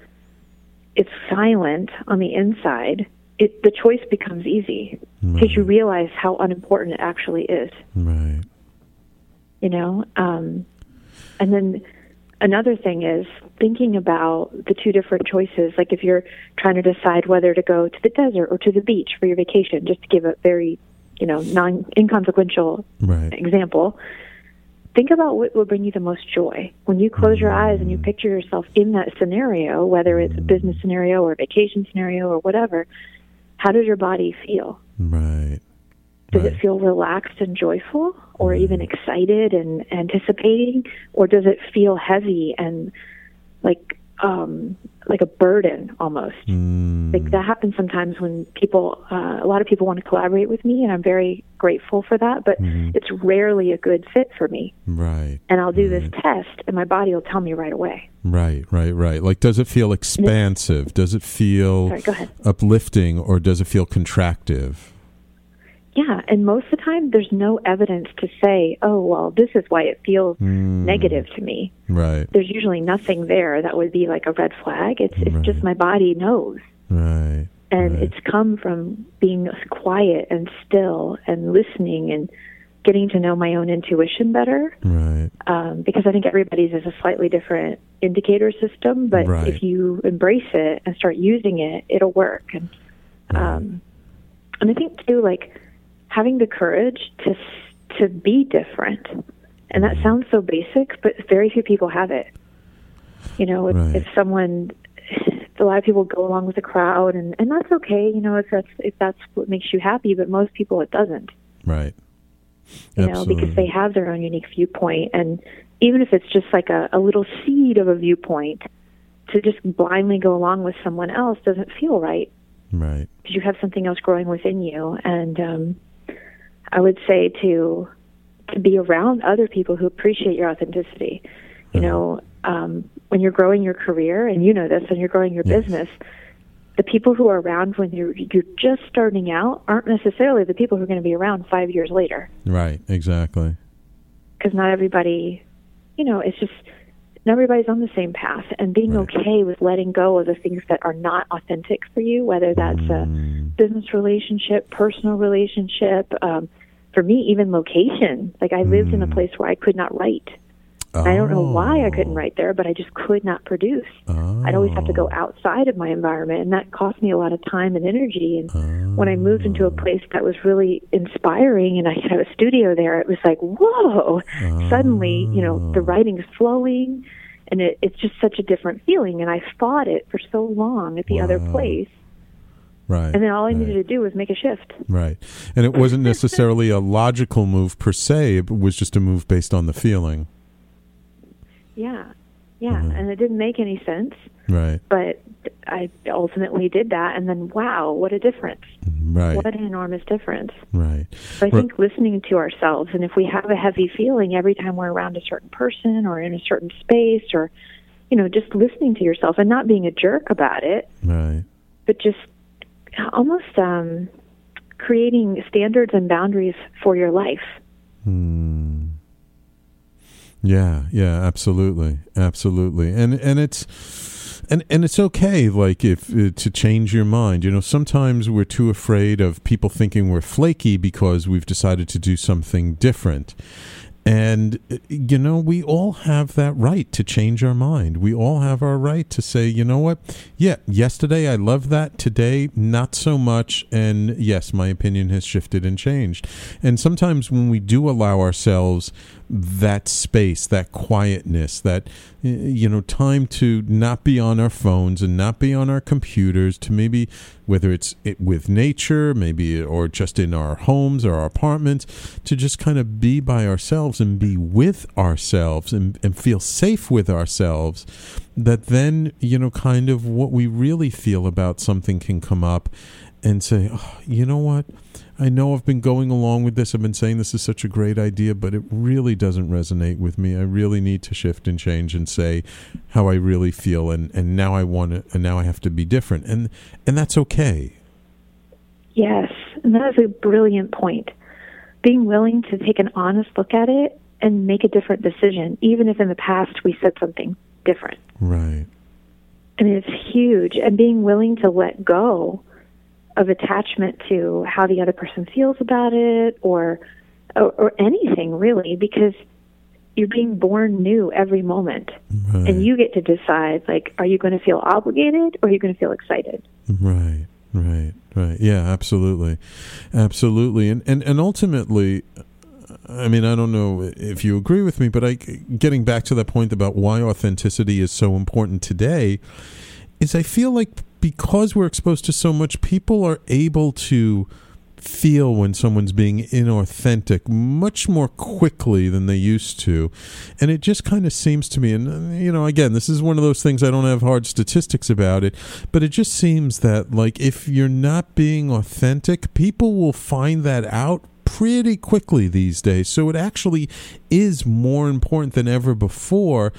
it's silent on the inside, it the choice becomes easy because you realize how unimportant it actually is. right You know, um, and then another thing is thinking about the two different choices. Like if you're trying to decide whether to go to the desert or to the beach for your vacation, just to give a very, you know, non inconsequential right example, think about what will bring you the most joy. When you close your eyes and you mm. picture yourself in that scenario, whether it's a business scenario or a vacation scenario or whatever, how does your body feel? right Does right. it feel relaxed and joyful or even excited and anticipating or does it feel heavy and like um like a burden almost? Mm, Like that happens sometimes when people uh, a lot of people want to collaborate with me and I'm very grateful for that, but it's rarely a good fit for me. right And I'll do this test and my body will tell me right away. Right, right, right. Like, does it feel expansive? Does it feel Sorry, uplifting, or does it feel contractive? Yeah, and most of the time there's no evidence to say, "Oh, well, this is why it feels negative to me." Right, there's usually nothing there that would be like a red flag. It's it's just my body knows, right, and right. it's come from being quiet and still and listening and getting to know my own intuition better. right, Um, because I think everybody's is a slightly different indicator system, but Right. if you embrace it and start using it, it'll work. And um, and I think too, like having the courage to to be different, and that sounds so basic, but very few people have it. You know, if, Right. if someone, a lot of people go along with the crowd, and and that's okay. You know, if that's if that's what makes you happy, but most people it doesn't right. you know, because they have their own unique viewpoint. And even if it's just like a, a little seed of a viewpoint, to just blindly go along with someone else doesn't feel right Right. because you have something else growing within you. And um, I would say to to be around other people who appreciate your authenticity. You know, um, when you're growing your career, and you know this, when you're growing your Yes. business, the people who are around when you're you're just starting out aren't necessarily the people who are going to be around five years later. Right. Exactly. Because not everybody, you know, it's just not everybody's on the same path. And being Right. okay with letting go of the things that are not authentic for you, whether that's a Mm, business relationship, personal relationship. Um, for me, even location. Like I lived in a mm. place where I could not write. I don't know why I couldn't oh, write there, but I just could not produce. I'd always have to go oh. outside of my environment, and that cost me a lot of time and energy. And when I moved into a oh. place that was really inspiring, and I have a studio there, it was like, whoa! Suddenly, you know, the oh. writing's flowing, and it, it's just such a different feeling. And I fought it for so long at the other place, Right. and then all I right. needed to do was make a shift. Right. And it wasn't necessarily a logical move per se, it was just a move based on the feeling. Yeah, yeah, Mhm. and it didn't make any sense, Right. but I ultimately did that, and then wow, what a difference! Right. What an enormous difference. Right. So I Right. think listening to ourselves, and if we have a heavy feeling every time we're around a certain person or in a certain space, or you know, just listening to yourself and not being a jerk about it, Right. but just almost um, creating standards and boundaries for your life. Hmm. Yeah, yeah, absolutely, absolutely, and and it's and and it's okay, like if uh, to change your mind. You know, sometimes we're too afraid of people thinking we're flaky because we've decided to do something different. And, uh, you know, we all have that right to change our mind. We all have our right to say, you know what? Yeah, yesterday I loved that. Today, not so much. And yes, my opinion has shifted and changed. And sometimes when we do allow ourselves that space, that quietness, that, you know, time to not be on our phones and not be on our computers, to maybe, whether it's it with nature, maybe, or just in our homes or our apartments, to just kind of be by ourselves and be with ourselves and, and feel safe with ourselves, that then, you know, kind of what we really feel about something can come up and say, oh, you know what? I know I've been going along with this. I've been saying this is such a great idea, but it really doesn't resonate with me. I really need to shift and change and say how I really feel, and, and now I want to, and now I have to be different, and and that's okay. Yes, and that is a brilliant point. Being willing to take an honest look at it and make a different decision, even if in the past we said something different. Right. I mean, it's huge. And being willing to let go of attachment to how the other person feels about it or, or, or anything really, because you're being born new every moment. Right. And you get to decide, like, are you going to feel obligated or are you going to feel excited? Right, right, right. Yeah, absolutely, absolutely. And and and ultimately, I mean, I don't know if you agree with me, but I getting back to that point about why authenticity is so important today is I feel like because we're exposed to so much, people are able to feel when someone's being inauthentic much more quickly than they used to. And it just kind of seems to me, and uh, you know, again, this is one of those things I don't have hard statistics about it, but it just seems that, like, if you're not being authentic, people will find that out pretty quickly these days. So it actually is more important than ever before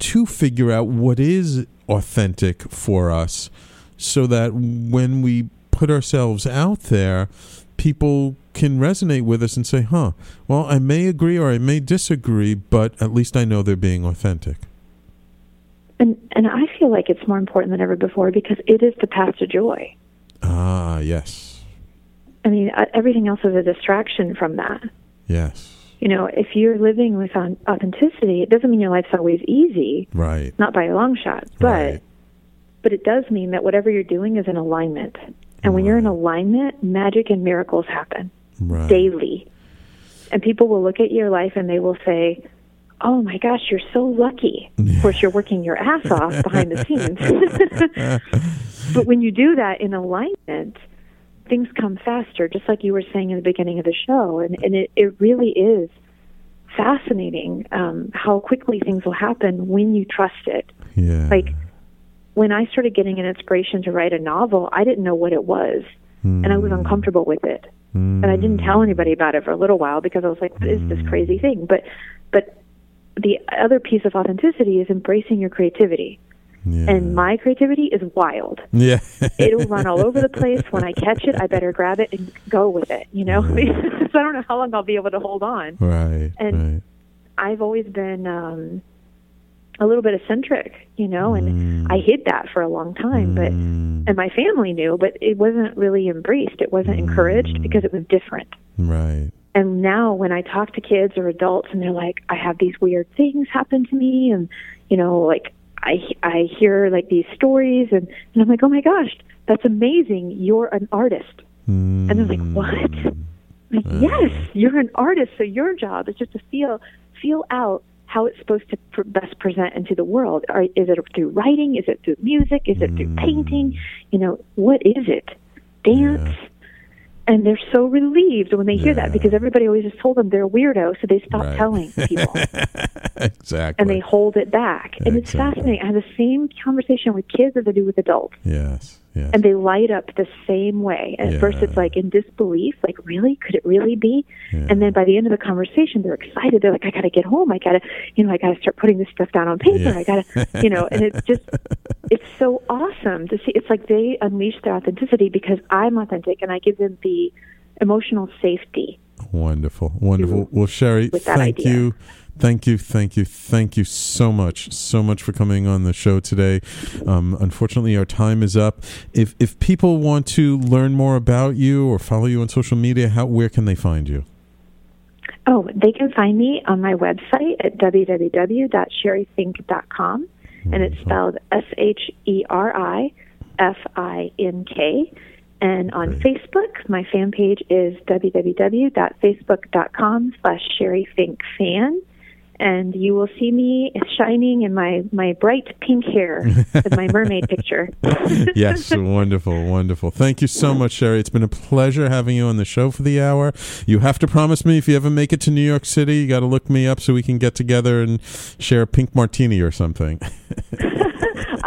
to figure out what is authentic for us so that when we put ourselves out there, people can resonate with us and say, huh, well, I may agree or I may disagree, but at least I know they're being authentic. And, and I feel like it's more important than ever before because it is the path to joy. Ah, yes. I mean, uh, everything else is a distraction from that. Yes. You know, if you're living with authenticity, it doesn't mean your life's always easy, Right. not by a long shot, but Right. But it does mean that whatever you're doing is in alignment. And when you're in alignment, magic and miracles happen Right. daily. And people will look at your life and they will say, "Oh my gosh, you're so lucky." Of course, you're working your ass off behind the scenes. but when you do that in alignment, things come faster, just like you were saying in the beginning of the show. And, and it, it really is fascinating um, how quickly things will happen when you trust it. Yeah. Like, when I started getting an inspiration to write a novel, I didn't know what it was, and I was hmm. uncomfortable with it. And I didn't tell hmm. anybody about it for a little while because I was like, "What is this hmm. crazy thing?" But, but the other piece of authenticity is embracing your creativity. Yeah. And my creativity is wild. yeah. It'll run all over the place. When I catch it, I better grab it and go with it. You know, because I don't know how long I'll be able to hold on. right. And- right. I've always been um, a little bit eccentric, you know, and I mm. hid that for a long time. But mm. and my family knew, but it wasn't really embraced. It wasn't encouraged mm. because it was different. Right. And now when I talk to kids or adults and they're like, I have these weird things happen to me, and you know, like I I hear like these stories, and and I'm like, oh my gosh, that's amazing. You're an artist. And they're like, what? I'm like, uh. yes, you're an artist. So your job is just to feel feel out how it's supposed to pr- best present into the world. Or is it through writing? Is it through music? Is it through mm. painting? You know, what is it? Dance. And they're so relieved when they hear that because everybody always just told them they're a weirdo, so they stop Right. telling people exactly. and they hold it back. And it's fascinating. I have the same conversation with kids as I do with adults yes. Yes. and they light up the same way. And at first, it's like in disbelief, like really, could it really be? And then by the end of the conversation, they're excited. They're like, I got to get home. I got to, you know, I got to start putting this stuff down on paper. Yeah. I got to, you know, and it's just, it's so awesome to see. It's like they unleash their authenticity because I'm authentic and I give them the emotional safety. Wonderful, wonderful. Well, Sheri, thank idea. you, thank you, thank you, thank you so much, so much for coming on the show today. Um, unfortunately, our time is up. If if people want to learn more about you or follow you on social media, how where can they find you? Oh, they can find me on my website at www.sherifink.com, and it's spelled S H E R I F I N K. And on Facebook, my fan page is www.facebook.com slash sheri sherifinkfan. And you will see me shining in my, my bright pink hair with my mermaid picture. yes, wonderful, wonderful. Thank you so much, Sheri. It's been a pleasure having you on the show for the hour. You have to promise me if you ever make it to New York City, you got to look me up so we can get together and share a pink martini or something.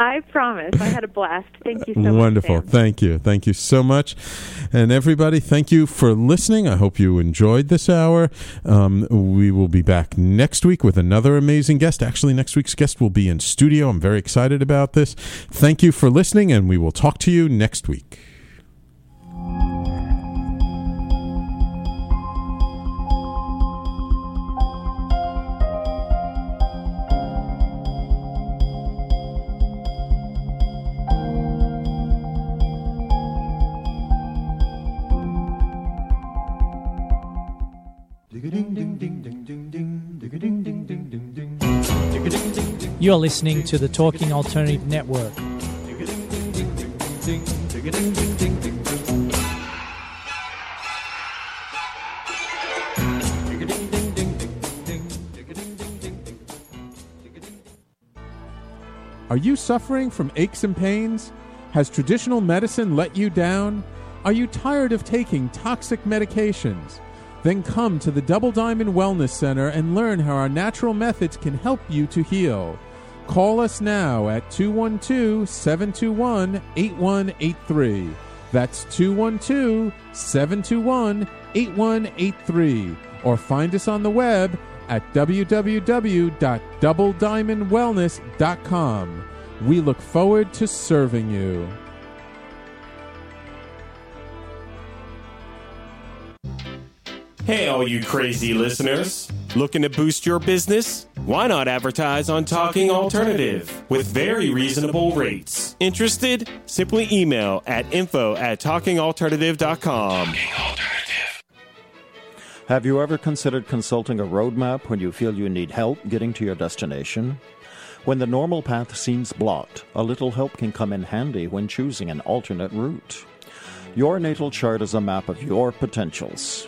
I promise. I had a blast. Thank you so much. Wonderful. Thank you. Thank you so much. And everybody, thank you for listening. I hope you enjoyed this hour. Um, we will be back next week with another amazing guest. Actually, next week's guest will be in studio. I'm very excited about this. Thank you for listening, and we will talk to you next week. You're listening to the Talking Alternative Network. Are you suffering from aches and pains? Has traditional medicine let you down? Are you tired of taking toxic medications? Then come to the Double Diamond Wellness Center and learn how our natural methods can help you to heal. Call us now at 212 721 8183. That's 212 721 8183. Or find us on the web at www.doublediamondwellness.com. We look forward to serving you. Hey, all you crazy listeners. Looking to boost your business? Why not advertise on Talking Alternative with very reasonable rates? Interested? Simply email at info at talkingalternative.com. Have you ever considered consulting a roadmap when you feel you need help getting to your destination? When the normal path seems blocked, a little help can come in handy when choosing an alternate route. Your natal chart is a map of your potentials.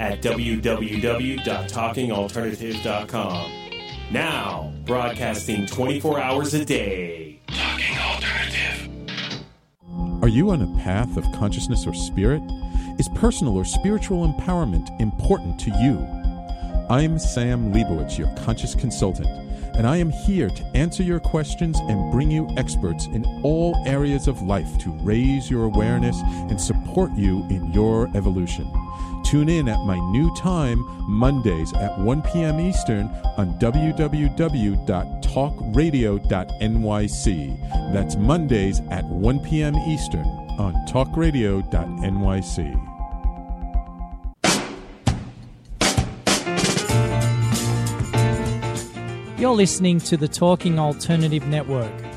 at www.talkingalternative.com. Now, broadcasting 24 hours a day. Talking Alternative. Are you on a path of consciousness or spirit? Is personal or spiritual empowerment important to you? I'm Sam Leibowitz, your conscious consultant, and I am here to answer your questions and bring you experts in all areas of life to raise your awareness and support you in your evolution. Tune in at my new time, Mondays at 1 p.m. Eastern on www.talkradio.nyc. That's Mondays at 1 p.m. Eastern on talkradio.nyc. You're listening to the Talking Alternative Network.